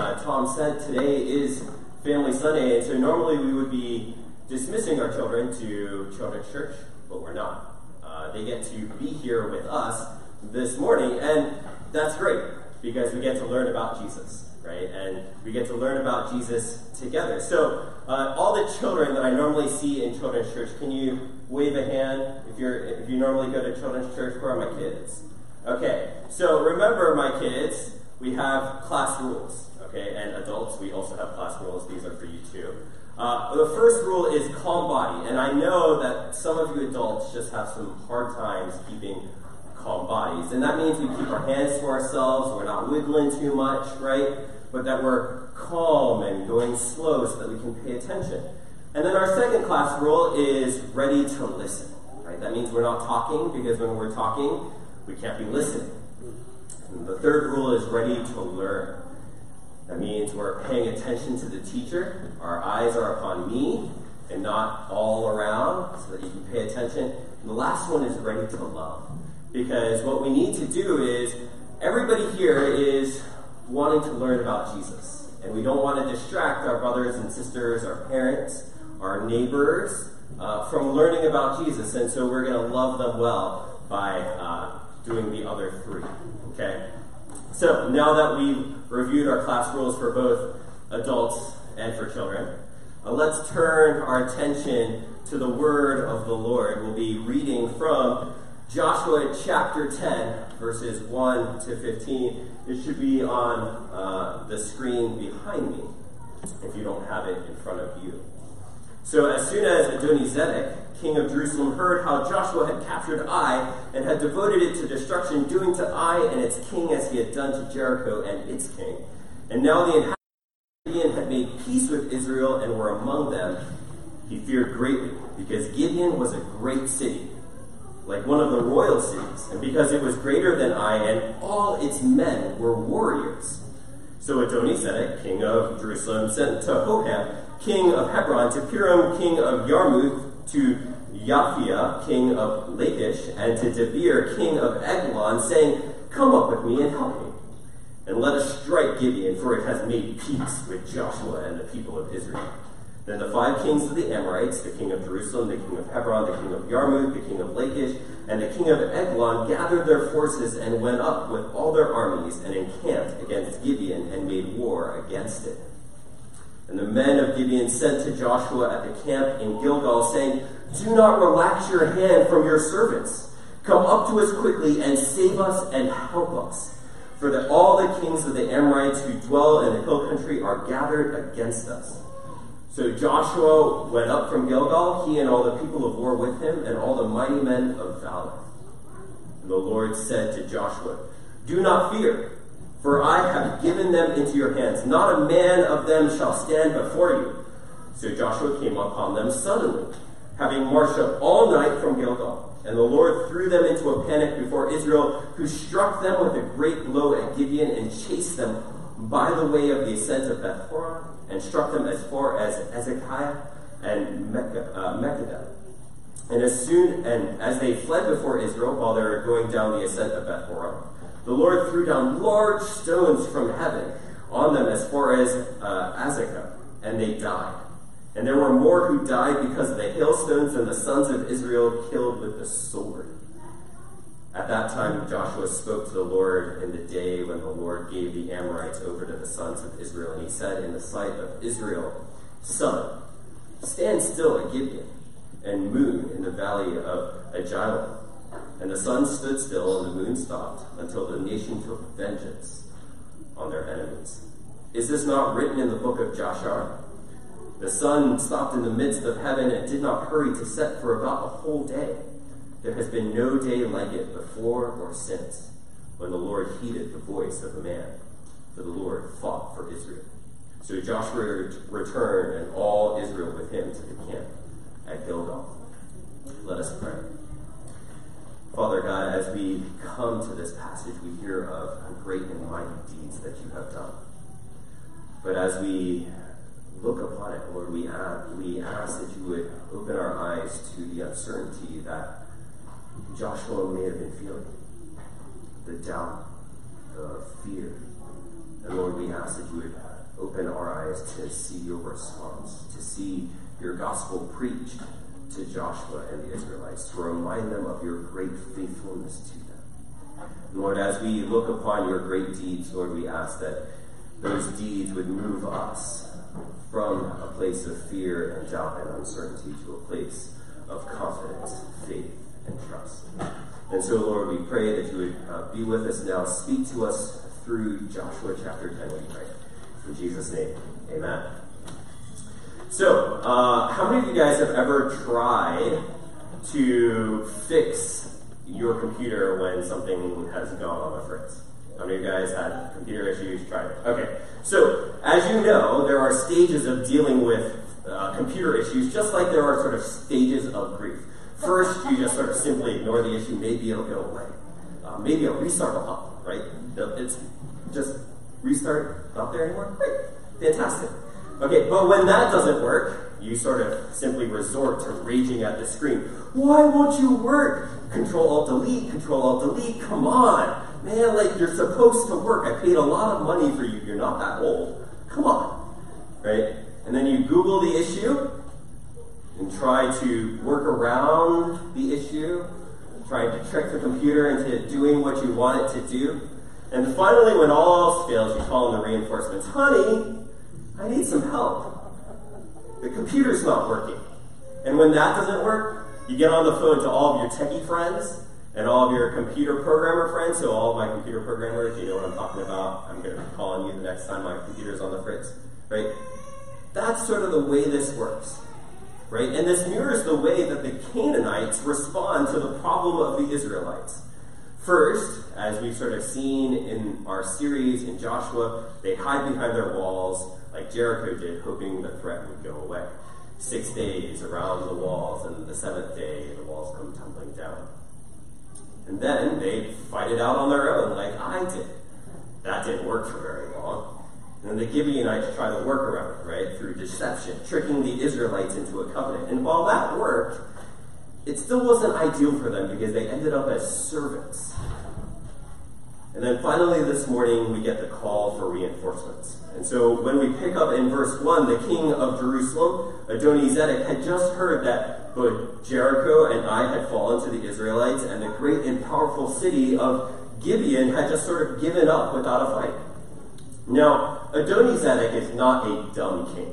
uh, Tom said, today is Family Sunday, and so normally we would be dismissing our children to children's church, but we're not. Uh, they get to be here with us this morning, and that's great because we get to learn about Jesus, right? And we get to learn about Jesus together. So, uh, all the children that I normally see in children's church, can you wave a hand if you're if you normally go to children's church? Where are my kids? Okay, so remember, my kids, we have class rules. Okay, and adults, we also have class rules. These are for you too. Uh, the first rule is calm body, and I know that some of you adults just have some hard times keeping calm bodies. And that means we keep our hands to ourselves, we're not wiggling too much, right? But that we're calm and going slow so that we can pay attention. And then our second class rule is ready to listen, right? That means we're not talking because when we're talking, we can't be listening. And the third rule is ready to learn. That means we're paying attention to the teacher. Our eyes are upon me and not all around so that you can pay attention. And the last one is ready to love. Because what we need to do is, everybody here is wanting to learn about Jesus. And we don't want to distract our brothers and sisters, our parents, our neighbors uh, from learning about Jesus. And so we're going to love them well by uh, doing the other three. Okay? So now that we've reviewed our class rules for both adults and for children, uh, let's turn our attention to the word of the Lord. We'll be reading from Joshua chapter 10, verses 1 to 15. It should be on uh, the screen behind me if you don't have it in front of you. So, as soon as Adonizedek, king of Jerusalem, heard how Joshua had captured Ai and had devoted it to destruction, doing to Ai and its king as he had done to Jericho and its king, and now the inhabitants of Gibeon had made peace with Israel and were among them, he feared greatly, because Gibeon was a great city like one of the royal cities, and because it was greater than Ai, and all its men were warriors. So Adonizedek, king of Jerusalem, sent to Hoham, king of Hebron, to Piram, king of Jarmuth, to Japhia, king of Lachish, and to Debir, king of Eglon, saying, Come up with me and help me, and let us strike Gibeon, for it has made peace with Joshua and the people of Israel. Then the five kings of the Amorites, the king of Jerusalem, the king of Hebron, the king of Jarmuth, the king of Lachish, and the king of Eglon gathered their forces and went up with all their armies and encamped against Gibeon and made war against it. And the men of Gibeon sent to Joshua at the camp in Gilgal, saying, Do not relax your hand from your servants. Come up to us quickly and save us and help us. For that all the kings of the Amorites who dwell in the hill country are gathered against us. So Joshua went up from Gilgal, he and all the people of war with him, and all the mighty men of valor. And the Lord said to Joshua, Do not fear, for I have given them into your hands. Not a man of them shall stand before you. So Joshua came upon them suddenly, having marched up all night from Gilgal. And the Lord threw them into a panic before Israel, who struck them with a great blow at Gibeon and chased them by the way of the ascent of Beth and struck them as far as Azekah and Makkedah, uh, And as soon and as they fled before Israel while they were going down the ascent of Beth the Lord threw down large stones from heaven on them as far as uh, Azekah, and they died. And there were more who died because of the hailstones than the sons of Israel killed with the sword. At that time, Joshua spoke to the Lord in the day when the Lord gave the Amorites over to the sons of Israel. And he said, In the sight of Israel, Sun, stand still at Gibeon, and moon in the valley of Aijalon. And the sun stood still, and the moon stopped, until the nation took vengeance on their enemies. Is this not written in the book of Jashar? The sun stopped in the midst of heaven and did not hurry to set for about a whole day. There has been no day like it before or since, when the Lord heeded the voice of a man, for the Lord fought for Israel. So Joshua returned, and all Israel with him to the camp at Gilgal. Let us pray. Father God, as we come to this passage, we hear of great and mighty deeds that you have done. But as we look upon it, Lord, we ask, we ask that you would open our eyes to the uncertainty that Joshua may have been feeling the doubt, the fear. And Lord, we ask that you would open our eyes to see your response, to see your gospel preached to Joshua and the Israelites, to remind them of your great faithfulness to them. Lord, as we look upon your great deeds, Lord, we ask that those deeds would move us from a place of fear and doubt and uncertainty to a place of confidence, faith, and trust. And so, Lord, we pray that you would uh, be with us now, speak to us through Joshua chapter 10, we pray. In Jesus' name, amen. So, uh, how many of you guys have ever tried to fix your computer when something has gone on the fritz? How many of you guys had computer issues? Tried it. Okay. So, as you know, there are stages of dealing with uh, computer issues, just like there are sort of stages of grief. First, you just sort of simply ignore the issue. Maybe it'll go away. Uh, maybe a restart will help, right? It's just restart not there anymore. Great, fantastic. Okay, but when that doesn't work, you sort of simply resort to raging at the screen. Why won't you work? Control Alt Delete, Control Alt Delete. Come on, man! Like you're supposed to work. I paid a lot of money for you. You're not that old. Come on, right? And then you Google the issue and try to work around the issue, trying to trick the computer into doing what you want it to do. And finally, when all else fails, you call in the reinforcements. Honey, I need some help. The computer's not working. And when that doesn't work, you get on the phone to all of your techie friends and all of your computer programmer friends. So all of my computer programmers, you know what I'm talking about. I'm going to call on you the next time my computer's on the fritz, right? That's sort of the way this works, right? And this mirrors the way that the Canaanites respond to the problem of the Israelites. First, as we've sort of seen in our series in Joshua, they hide behind their walls like Jericho did, hoping the threat would go away. Six days around the walls, and the seventh day, the walls come tumbling down. And then they fight it out on their own, like I did. That didn't work for very long. And then the Gibeonites try to work around it, right, through deception, tricking the Israelites into a covenant. And while that worked, it still wasn't ideal for them because they ended up as servants. And then finally this morning, we get the call for reinforcements. And so when we pick up in verse 1, the king of Jerusalem, Adonizedek, had just heard that both Jericho and Ai had fallen to the Israelites, and the great and powerful city of Gibeon had just sort of given up without a fight. Now, Adonizedek is not a dumb king.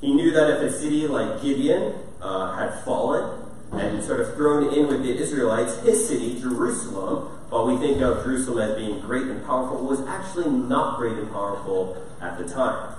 He knew that if a city like Gibeon uh, had fallen and sort of thrown in with the Israelites, his city, Jerusalem, while we think of Jerusalem as being great and powerful, was actually not great and powerful at the time.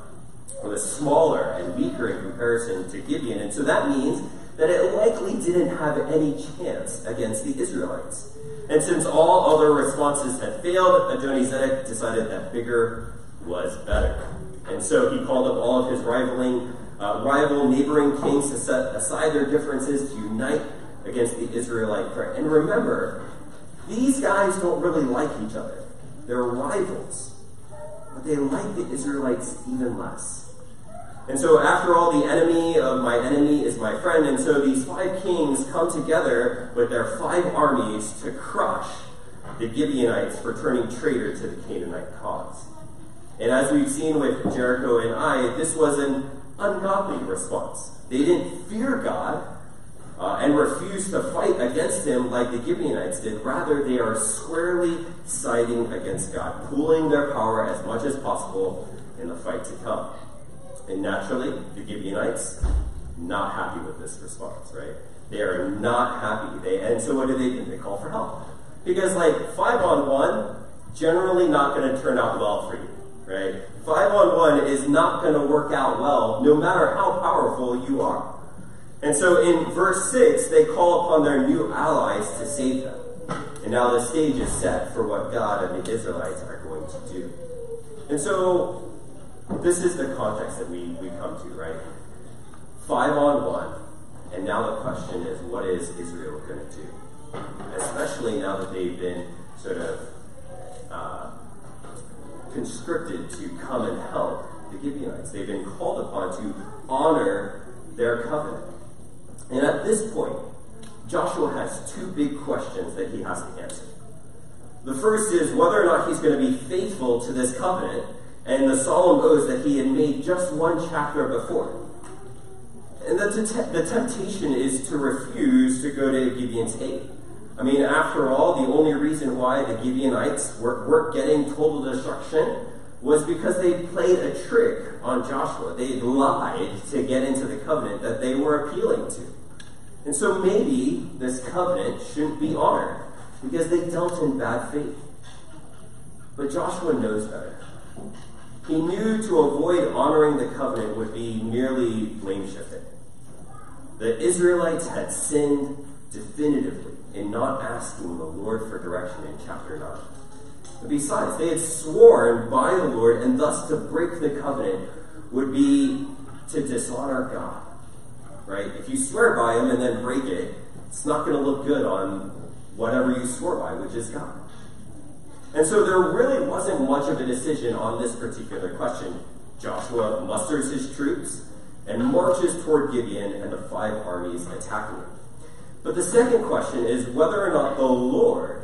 It was smaller and weaker in comparison to Gibeon, and so that means that it likely didn't have any chance against the Israelites. And since all other responses had failed, Adonizedek decided that bigger was better. And so he called up all of his rivaling, uh, rival neighboring kings to set aside their differences to unite against the Israelite threat. And remember, these guys don't really like each other. They're rivals. But they like the Israelites even less. And so, after all, the enemy of my enemy is my friend. And so, these five kings come together with their five armies to crush the Gibeonites for turning traitor to the Canaanite cause. And as we've seen with Jericho and Ai, this was an ungodly response. They didn't fear God, uh, and refuse to fight against him like the Gibeonites did. Rather, they are squarely siding against God, pooling their power as much as possible in the fight to come. And naturally, the Gibeonites not happy with this response, right? They are not happy. They and so what do they do? They call for help. Because like five on one, generally not going to turn out well for you, right? Five on one is not going to work out well, no matter how powerful you are. And so in verse 6, they call upon their new allies to save them. And now the stage is set for what God and the Israelites are going to do. And so this is the context that we, we come to, right? Five on one. And now the question is, what is Israel going to do? Especially now that they've been sort of uh, conscripted to come and help the Gibeonites. They've been called upon to honor their covenant. And at this point, Joshua has two big questions that he has to answer. The first is whether or not he's going to be faithful to this covenant, and the solemn oaths that he had made just one chapter before. And the, te- the temptation is to refuse to go to Gibeon's aid. I mean, after all, the only reason why the Gibeonites were, weren't getting total destruction was because they played a trick on Joshua. They lied to get into the covenant that they were appealing to. And so maybe this covenant shouldn't be honored because they dealt in bad faith. But Joshua knows better. He knew to avoid honoring the covenant would be merely blame shifting. The Israelites had sinned definitively in not asking the Lord for direction in chapter 9. But besides, they had sworn by the Lord, and thus to break the covenant would be to dishonor God. Right? If you swear by Him and then break it, it's not going to look good on whatever you swore by, which is God. And so there really wasn't much of a decision on this particular question. Joshua musters his troops and marches toward Gibeon and the five armies attacking him. But the second question is whether or not the Lord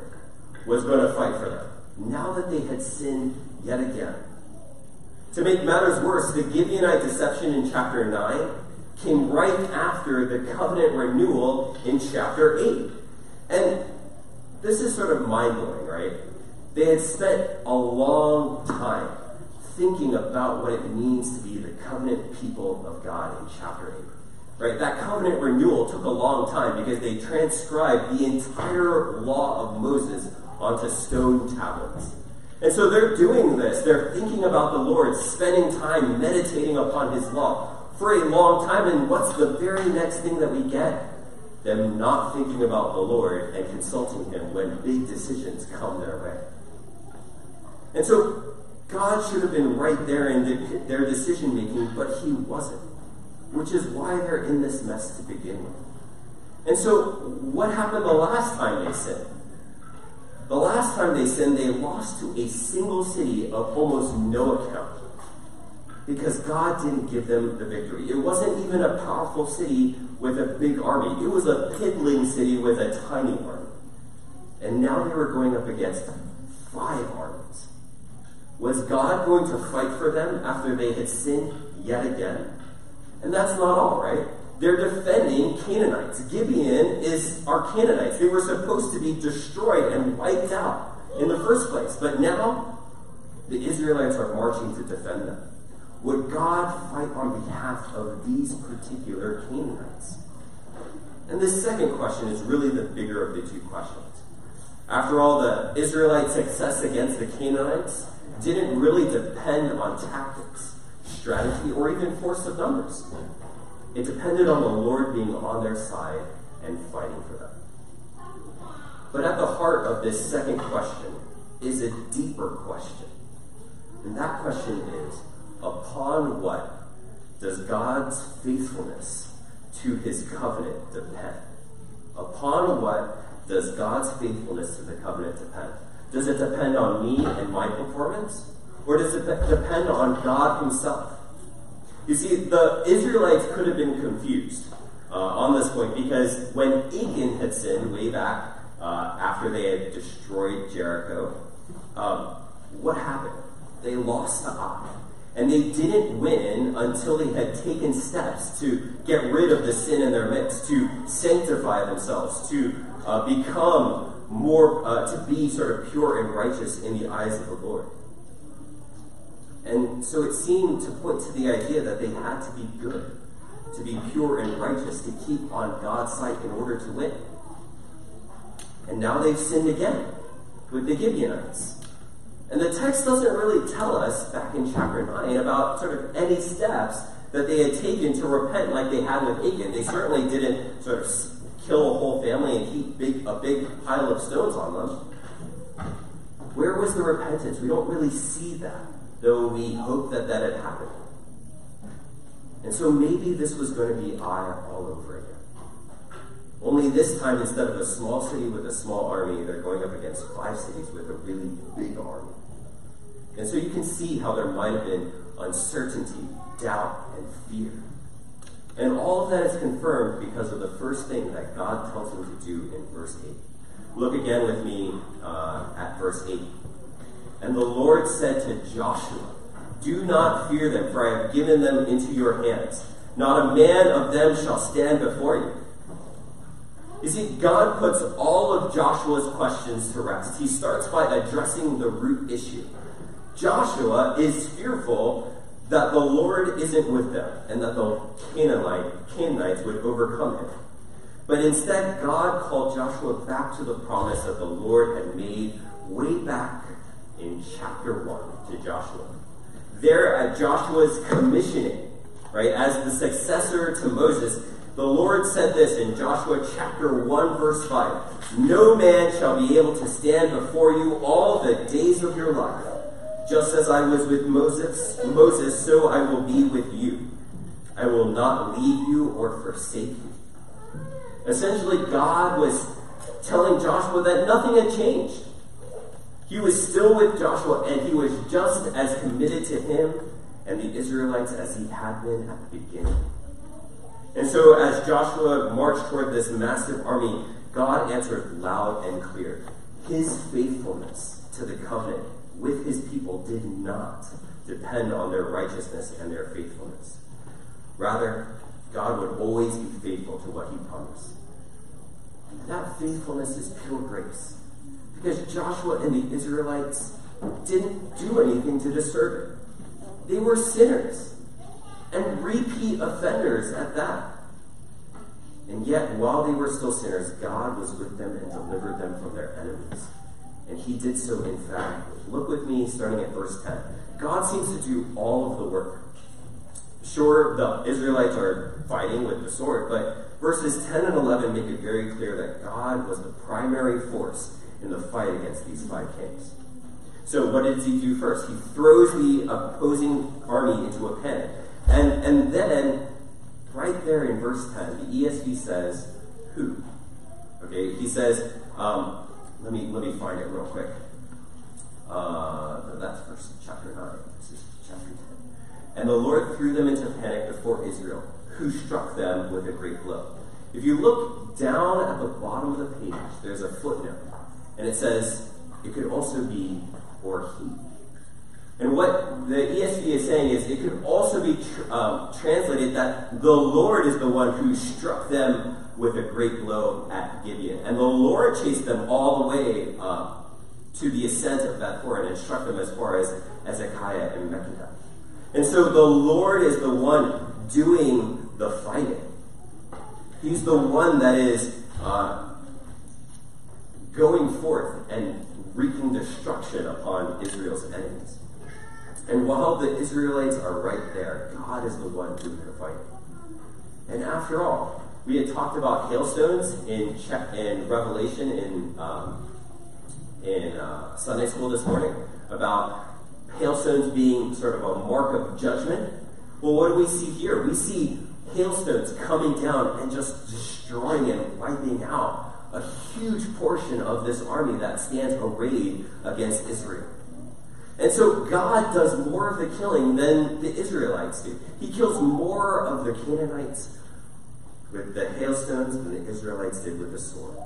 was going to fight for them, now that they had sinned yet again. To make matters worse, the Gibeonite deception in chapter 9 came right after the covenant renewal in chapter 8. And this is sort of mind blowing, right? They had spent a long time thinking about what it means to be the covenant people of God in chapter 8. Right? That covenant renewal took a long time because they transcribed the entire law of Moses onto stone tablets. And so they're doing this. They're thinking about the Lord, spending time meditating upon his law for a long time. And what's the very next thing that we get? Them not thinking about the Lord and consulting him when big decisions come their way. And so God should have been right there in their decision making, but he wasn't which is why they're in this mess to begin with. And so, what happened the last time they sinned? The last time they sinned, they lost to a single city of almost no account because God didn't give them the victory. It wasn't even a powerful city with a big army, it was a piddling city with a tiny army. And now they were going up against five armies. Was God going to fight for them after they had sinned yet again? And that's not all, right? They're defending Canaanites. Gibeon is our Canaanites. They were supposed to be destroyed and wiped out in the first place. But now, the Israelites are marching to defend them. Would God fight on behalf of these particular Canaanites? And this second question is really the bigger of the two questions. After all, the Israelite success against the Canaanites didn't really depend on tactics strategy, or even force of numbers. It depended on the Lord being on their side and fighting for them. But at the heart of this second question is a deeper question. And that question is upon what does God's faithfulness to his covenant depend? Upon what does God's faithfulness to the covenant depend? Does it depend on me and my performance? Or does it depend on God Himself? You see, the Israelites could have been confused uh, on this point because when Achan had sinned way back uh, after they had destroyed Jericho, um, what happened? They lost to Ai. And they didn't win until they had taken steps to get rid of the sin in their midst, to sanctify themselves, to uh, become more, uh, to be sort of pure and righteous in the eyes of the Lord. And so it seemed to point to the idea that they had to be good, to be pure and righteous, to keep on God's side in order to win. And now they've sinned again with the Gibeonites. And the text doesn't really tell us back in chapter 9 about sort of any steps that they had taken to repent like they had with Achan. They certainly didn't sort of kill a whole family and heap big, a big pile of stones on them. Where was the repentance? We don't really see that though we hoped that that had happened. And so maybe this was going to be Ai all over again. Only this time, instead of a small city with a small army, they're going up against five cities with a really big army. And so you can see how there might have been uncertainty, doubt, and fear. And all of that is confirmed because of the first thing that God tells them to do in verse 8. Look again with me uh, at verse 8. And the Lord said to Joshua, Do not fear them, for I have given them into your hands. Not a man of them shall stand before you. You see, God puts all of Joshua's questions to rest. He starts by addressing the root issue. Joshua is fearful that the Lord isn't with them and that the Canaanite, Canaanites would overcome him. But instead, God called Joshua back to the promise that the Lord had made way back in chapter 1 to Joshua. There uh, at Joshua's commissioning, right, as the successor to Moses, the Lord said this in Joshua chapter 1, verse 5 No man shall be able to stand before you all the days of your life. Just as I was with Moses, Moses, so I will be with you. I will not leave you or forsake you. Essentially, God was telling Joshua that nothing had changed. He was still with Joshua, and he was just as committed to him and the Israelites as he had been at the beginning. And so, as Joshua marched toward this massive army, God answered loud and clear. His faithfulness to the covenant with his people did not depend on their righteousness and their faithfulness. Rather, God would always be faithful to what he promised. That faithfulness is pure grace. Because Joshua and the Israelites didn't do anything to deserve it. They were sinners and repeat offenders at that. And yet, while they were still sinners, God was with them and delivered them from their enemies. And he did so in fact. Look with me starting at verse 10. God seems to do all of the work. Sure, the Israelites are fighting with the sword, but verses 10 and 11 make it very clear that God was the primary force in the fight against these five kings. So, what does he do first? He throws the opposing army into a panic. And, and then, right there in verse 10, the ESV says, Who? Okay, he says, um, let me let me find it real quick. Uh, that's verse chapter 9. This is chapter 10. And the Lord threw them into panic before Israel, who struck them with a great blow. If you look down at the bottom of the page, there's a footnote. And it says, it could also be, or he. And what the ESV is saying is it could also be tr- um, translated that the Lord is the one who struck them with a great blow at Gibeon. And the Lord chased them all the way uh, to the ascent of Beth-horon and struck them as far as Azekah and Makkedah. And so the Lord is the one doing the fighting. He's the one that is uh, going forth and wreaking destruction upon Israel's enemies. And while the Israelites are right there, God is the one doing the fighting. And after all, we had talked about hailstones in, Revelation in, um, in uh, Sunday school this morning about hailstones being sort of a mark of judgment. Well, what do we see here? We see hailstones coming down and just destroying and wiping out a huge portion of this army that stands arrayed against Israel. And so God does more of the killing than the Israelites do. He kills more of the Canaanites with the hailstones than the Israelites did with the sword.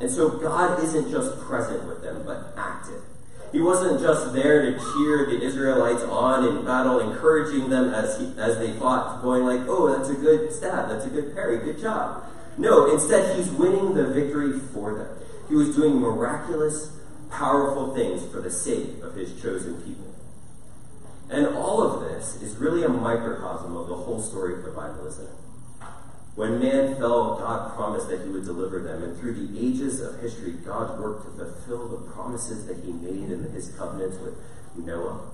And so God isn't just present with them, but active. He wasn't just there to cheer the Israelites on in battle, encouraging them as, he, as they fought, going like, oh, that's a good stab, that's a good parry, good job. No, instead, he's winning the victory for them. He was doing miraculous, powerful things for the sake of his chosen people. And all of this is really a microcosm of the whole story of the Bible, isn't it? When man fell, God promised that he would deliver them. And through the ages of history, God worked to fulfill the promises that he made in his covenants with Noah,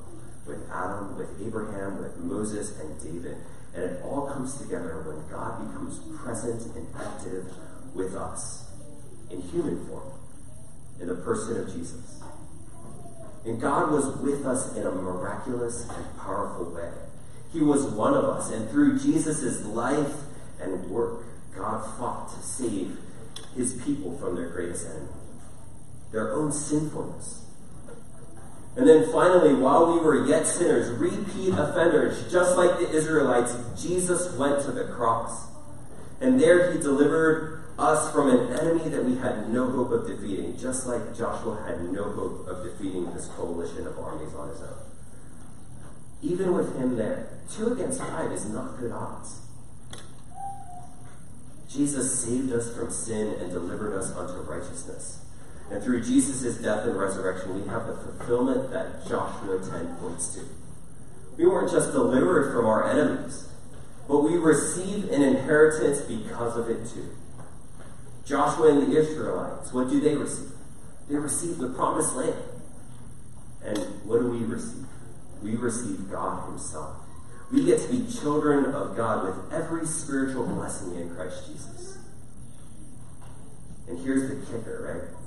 with Adam, with Abraham, with Moses, and David. And it all comes together when God becomes present and active with us in human form, in the person of Jesus. And God was with us in a miraculous and powerful way. He was one of us. And through Jesus' life, and work, God fought to save his people from their greatest enemy, their own sinfulness. And then finally, while we were yet sinners, repeat offenders, just like the Israelites, Jesus went to the cross. And there he delivered us from an enemy that we had no hope of defeating, just like Joshua had no hope of defeating this coalition of armies on his own. even with him there, two against five is not good odds. Jesus saved us from sin and delivered us unto righteousness. And through Jesus' death and resurrection, we have the fulfillment that Joshua 10 points to. We weren't just delivered from our enemies, but we receive an inheritance because of it too. Joshua and the Israelites, what do they receive? They receive the promised land. And what do we receive? We receive God Himself. We get to be children of God with every spiritual blessing in Christ Jesus. And here's the kicker, right?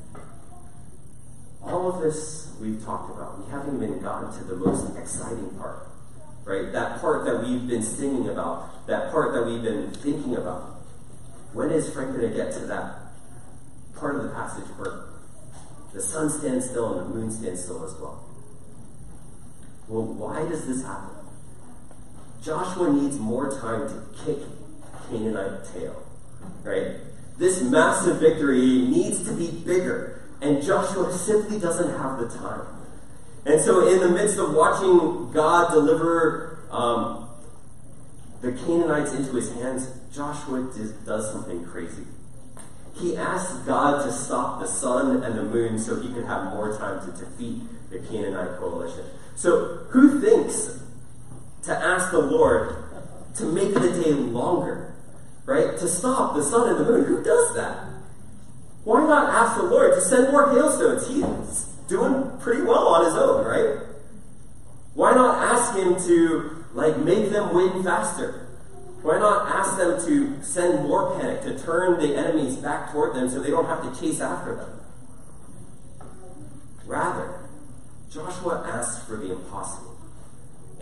All of this we've talked about, we haven't even gotten to the most exciting part, right? That part that we've been singing about, that part that we've been thinking about. When is Frank going to get to that part of the passage where the sun stands still and the moon stands still as well? Well, why does this happen? Joshua needs more time to kick Canaanite tail, right? This massive victory needs to be bigger, and Joshua simply doesn't have the time. And so, in the midst of watching God deliver um, the Canaanites into his hands, Joshua does something crazy. He asks God to stop the sun and the moon so he could have more time to defeat the Canaanite coalition. So, who thinks to ask the Lord to make the day longer, right? To stop the sun and the moon. Who does that? Why not ask the Lord to send more hailstones? He's doing pretty well on his own, right? Why not ask him to like make them win faster? Why not ask them to send more panic to turn the enemies back toward them so they don't have to chase after them? Rather, Joshua asks for the impossible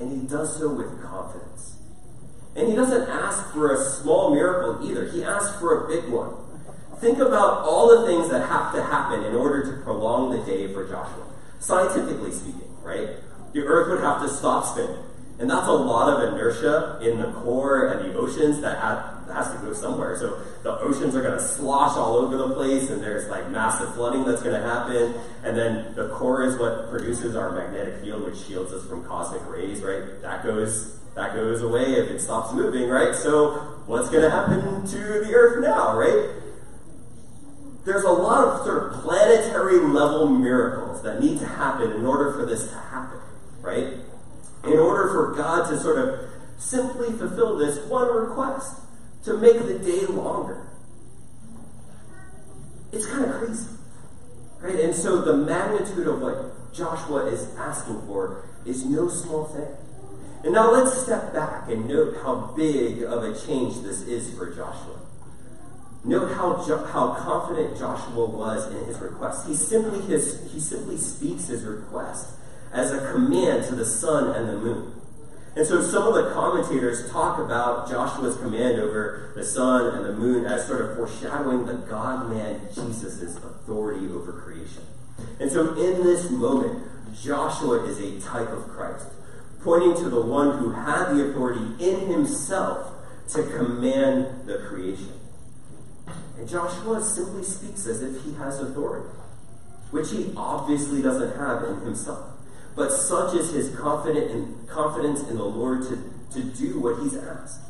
and he does so with confidence. And he doesn't ask for a small miracle either, he asks for a big one. Think about all the things that have to happen in order to prolong the day for Joshua. Scientifically speaking, right? The earth would have to stop spinning. And that's a lot of inertia in the core and the oceans that has to go somewhere. So the oceans are going to slosh all over the place, and there's like massive flooding that's going to happen. And then the core is what produces our magnetic field, which shields us from cosmic rays, right? That goes that goes away if it stops moving, right? So what's going to happen to the Earth now, right? There's a lot of sort of planetary level miracles that need to happen in order for this to happen, right? in order for God to sort of simply fulfill this one request to make the day longer. It's kind of crazy. Right? And so the magnitude of what Joshua is asking for is no small thing. And now let's step back and note how big of a change this is for Joshua. Note how, jo- how confident Joshua was in his request. He simply, his, he simply speaks his request as a command to the sun and the moon. And so some of the commentators talk about Joshua's command over the sun and the moon as sort of foreshadowing the God man Jesus' authority over creation. And so in this moment, Joshua is a type of Christ, pointing to the one who had the authority in himself to command the creation. And Joshua simply speaks as if he has authority, which he obviously doesn't have in himself. But such is his confident in, confidence in the Lord to, to do what he's asked.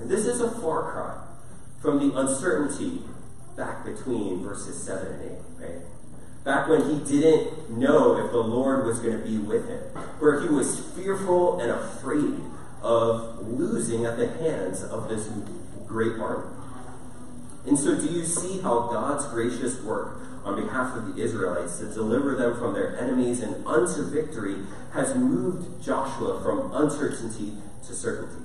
And this is a far cry from the uncertainty back between verses 7 and 8, right? Back when he didn't know if the Lord was going to be with him, where he was fearful and afraid of losing at the hands of this great army. And so, do you see how God's gracious work on behalf of the Israelites to deliver them from their enemies and unto victory has moved Joshua from uncertainty to certainty.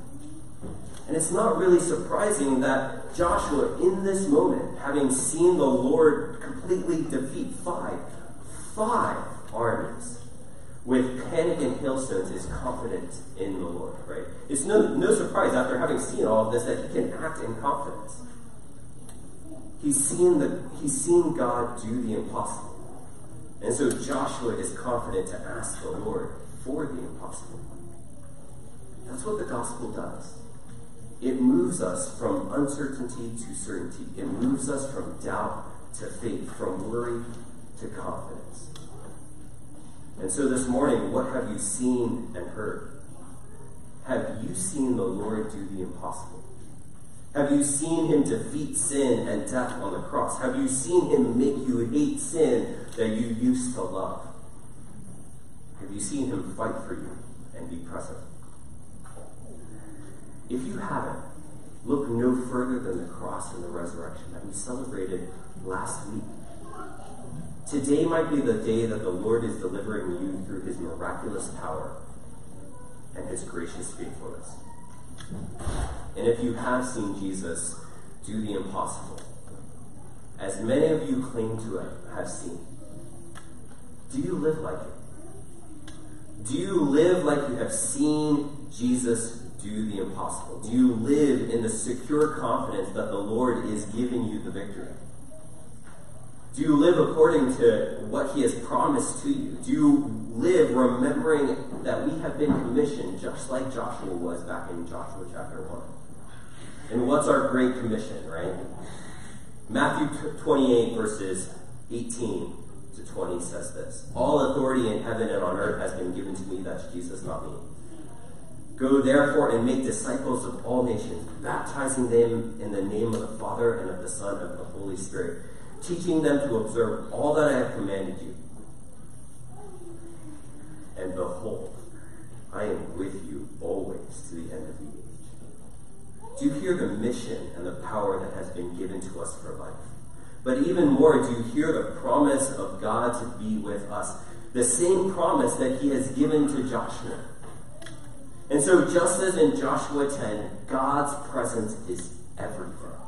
And it's not really surprising that Joshua, in this moment, having seen the Lord completely defeat five, five armies, with panic and hailstones, is confident in the Lord, right? It's no, no surprise after having seen all of this that he can act in confidence. He's seen, the, he's seen God do the impossible. And so Joshua is confident to ask the Lord for the impossible. That's what the gospel does. It moves us from uncertainty to certainty. It moves us from doubt to faith, from worry to confidence. And so this morning, what have you seen and heard? Have you seen the Lord do the impossible? Have you seen him defeat sin and death on the cross? Have you seen him make you hate sin that you used to love? Have you seen him fight for you and be present? If you haven't, look no further than the cross and the resurrection that we celebrated last week. Today might be the day that the Lord is delivering you through his miraculous power and his gracious faithfulness. And if you have seen Jesus do the impossible, as many of you claim to have seen, do you live like it? Do you live like you have seen Jesus do the impossible? Do you live in the secure confidence that the Lord is giving you the victory? Do you live according to what He has promised to you? Do you live remembering that we have been commissioned just like Joshua was back in Joshua chapter 1? And what's our great commission, right? Matthew 28, verses 18 to 20 says this All authority in heaven and on earth has been given to me. That's Jesus, not me. Go therefore and make disciples of all nations, baptizing them in the name of the Father and of the Son and of the Holy Spirit, teaching them to observe all that I have commanded you. And behold, I am with you always to the end of. Do you hear the mission and the power that has been given to us for life? But even more, do you hear the promise of God to be with us? The same promise that he has given to Joshua. And so, just as in Joshua 10, God's presence is everywhere.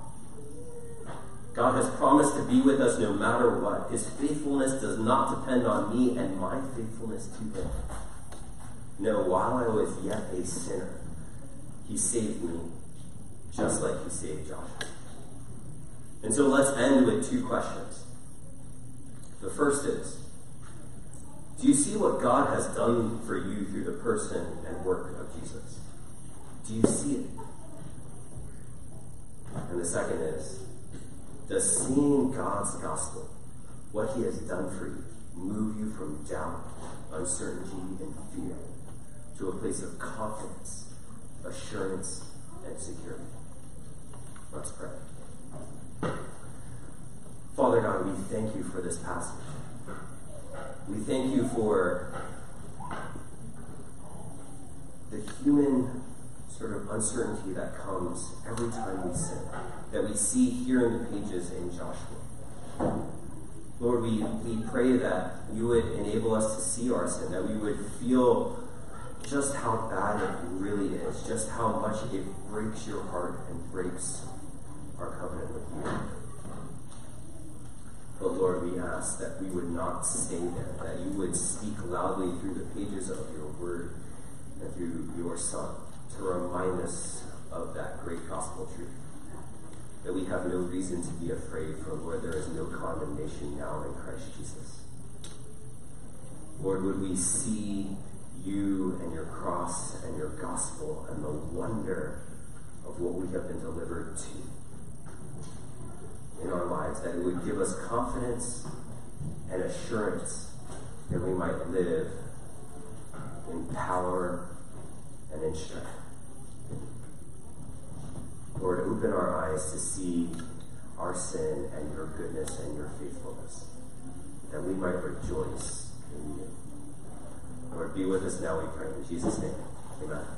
God has promised to be with us no matter what. His faithfulness does not depend on me and my faithfulness to him. No, while I was yet a sinner, he saved me just like he saved Joshua. And so let's end with two questions. The first is Do you see what God has done for you through the person and work of Jesus? Do you see it? And the second is Does seeing God's gospel, what he has done for you, move you from doubt, uncertainty, and fear to a place of confidence, assurance, and security? Let's pray. Father God, we thank you for this passage. We thank you for the human sort of uncertainty that comes every time we sin, that we see here in the pages in Joshua. Lord, we, we pray that you would enable us to see our sin, that we would feel just how bad it really is, just how much it breaks your heart and breaks our covenant with you. But Lord, we ask that we would not stay there, that you would speak loudly through the pages of your word and through your Son to remind us of that great gospel truth. That we have no reason to be afraid, for Lord, there is no condemnation now in Christ Jesus. Lord, would we see you and your cross and your gospel and the wonder of what we have been delivered to in our lives, that it would give us confidence and assurance that we might live in power and in strength. Lord, open our eyes to see our sin and your goodness and your faithfulness, that we might rejoice in you. Lord, be with us now, we pray. In Jesus' name, amen.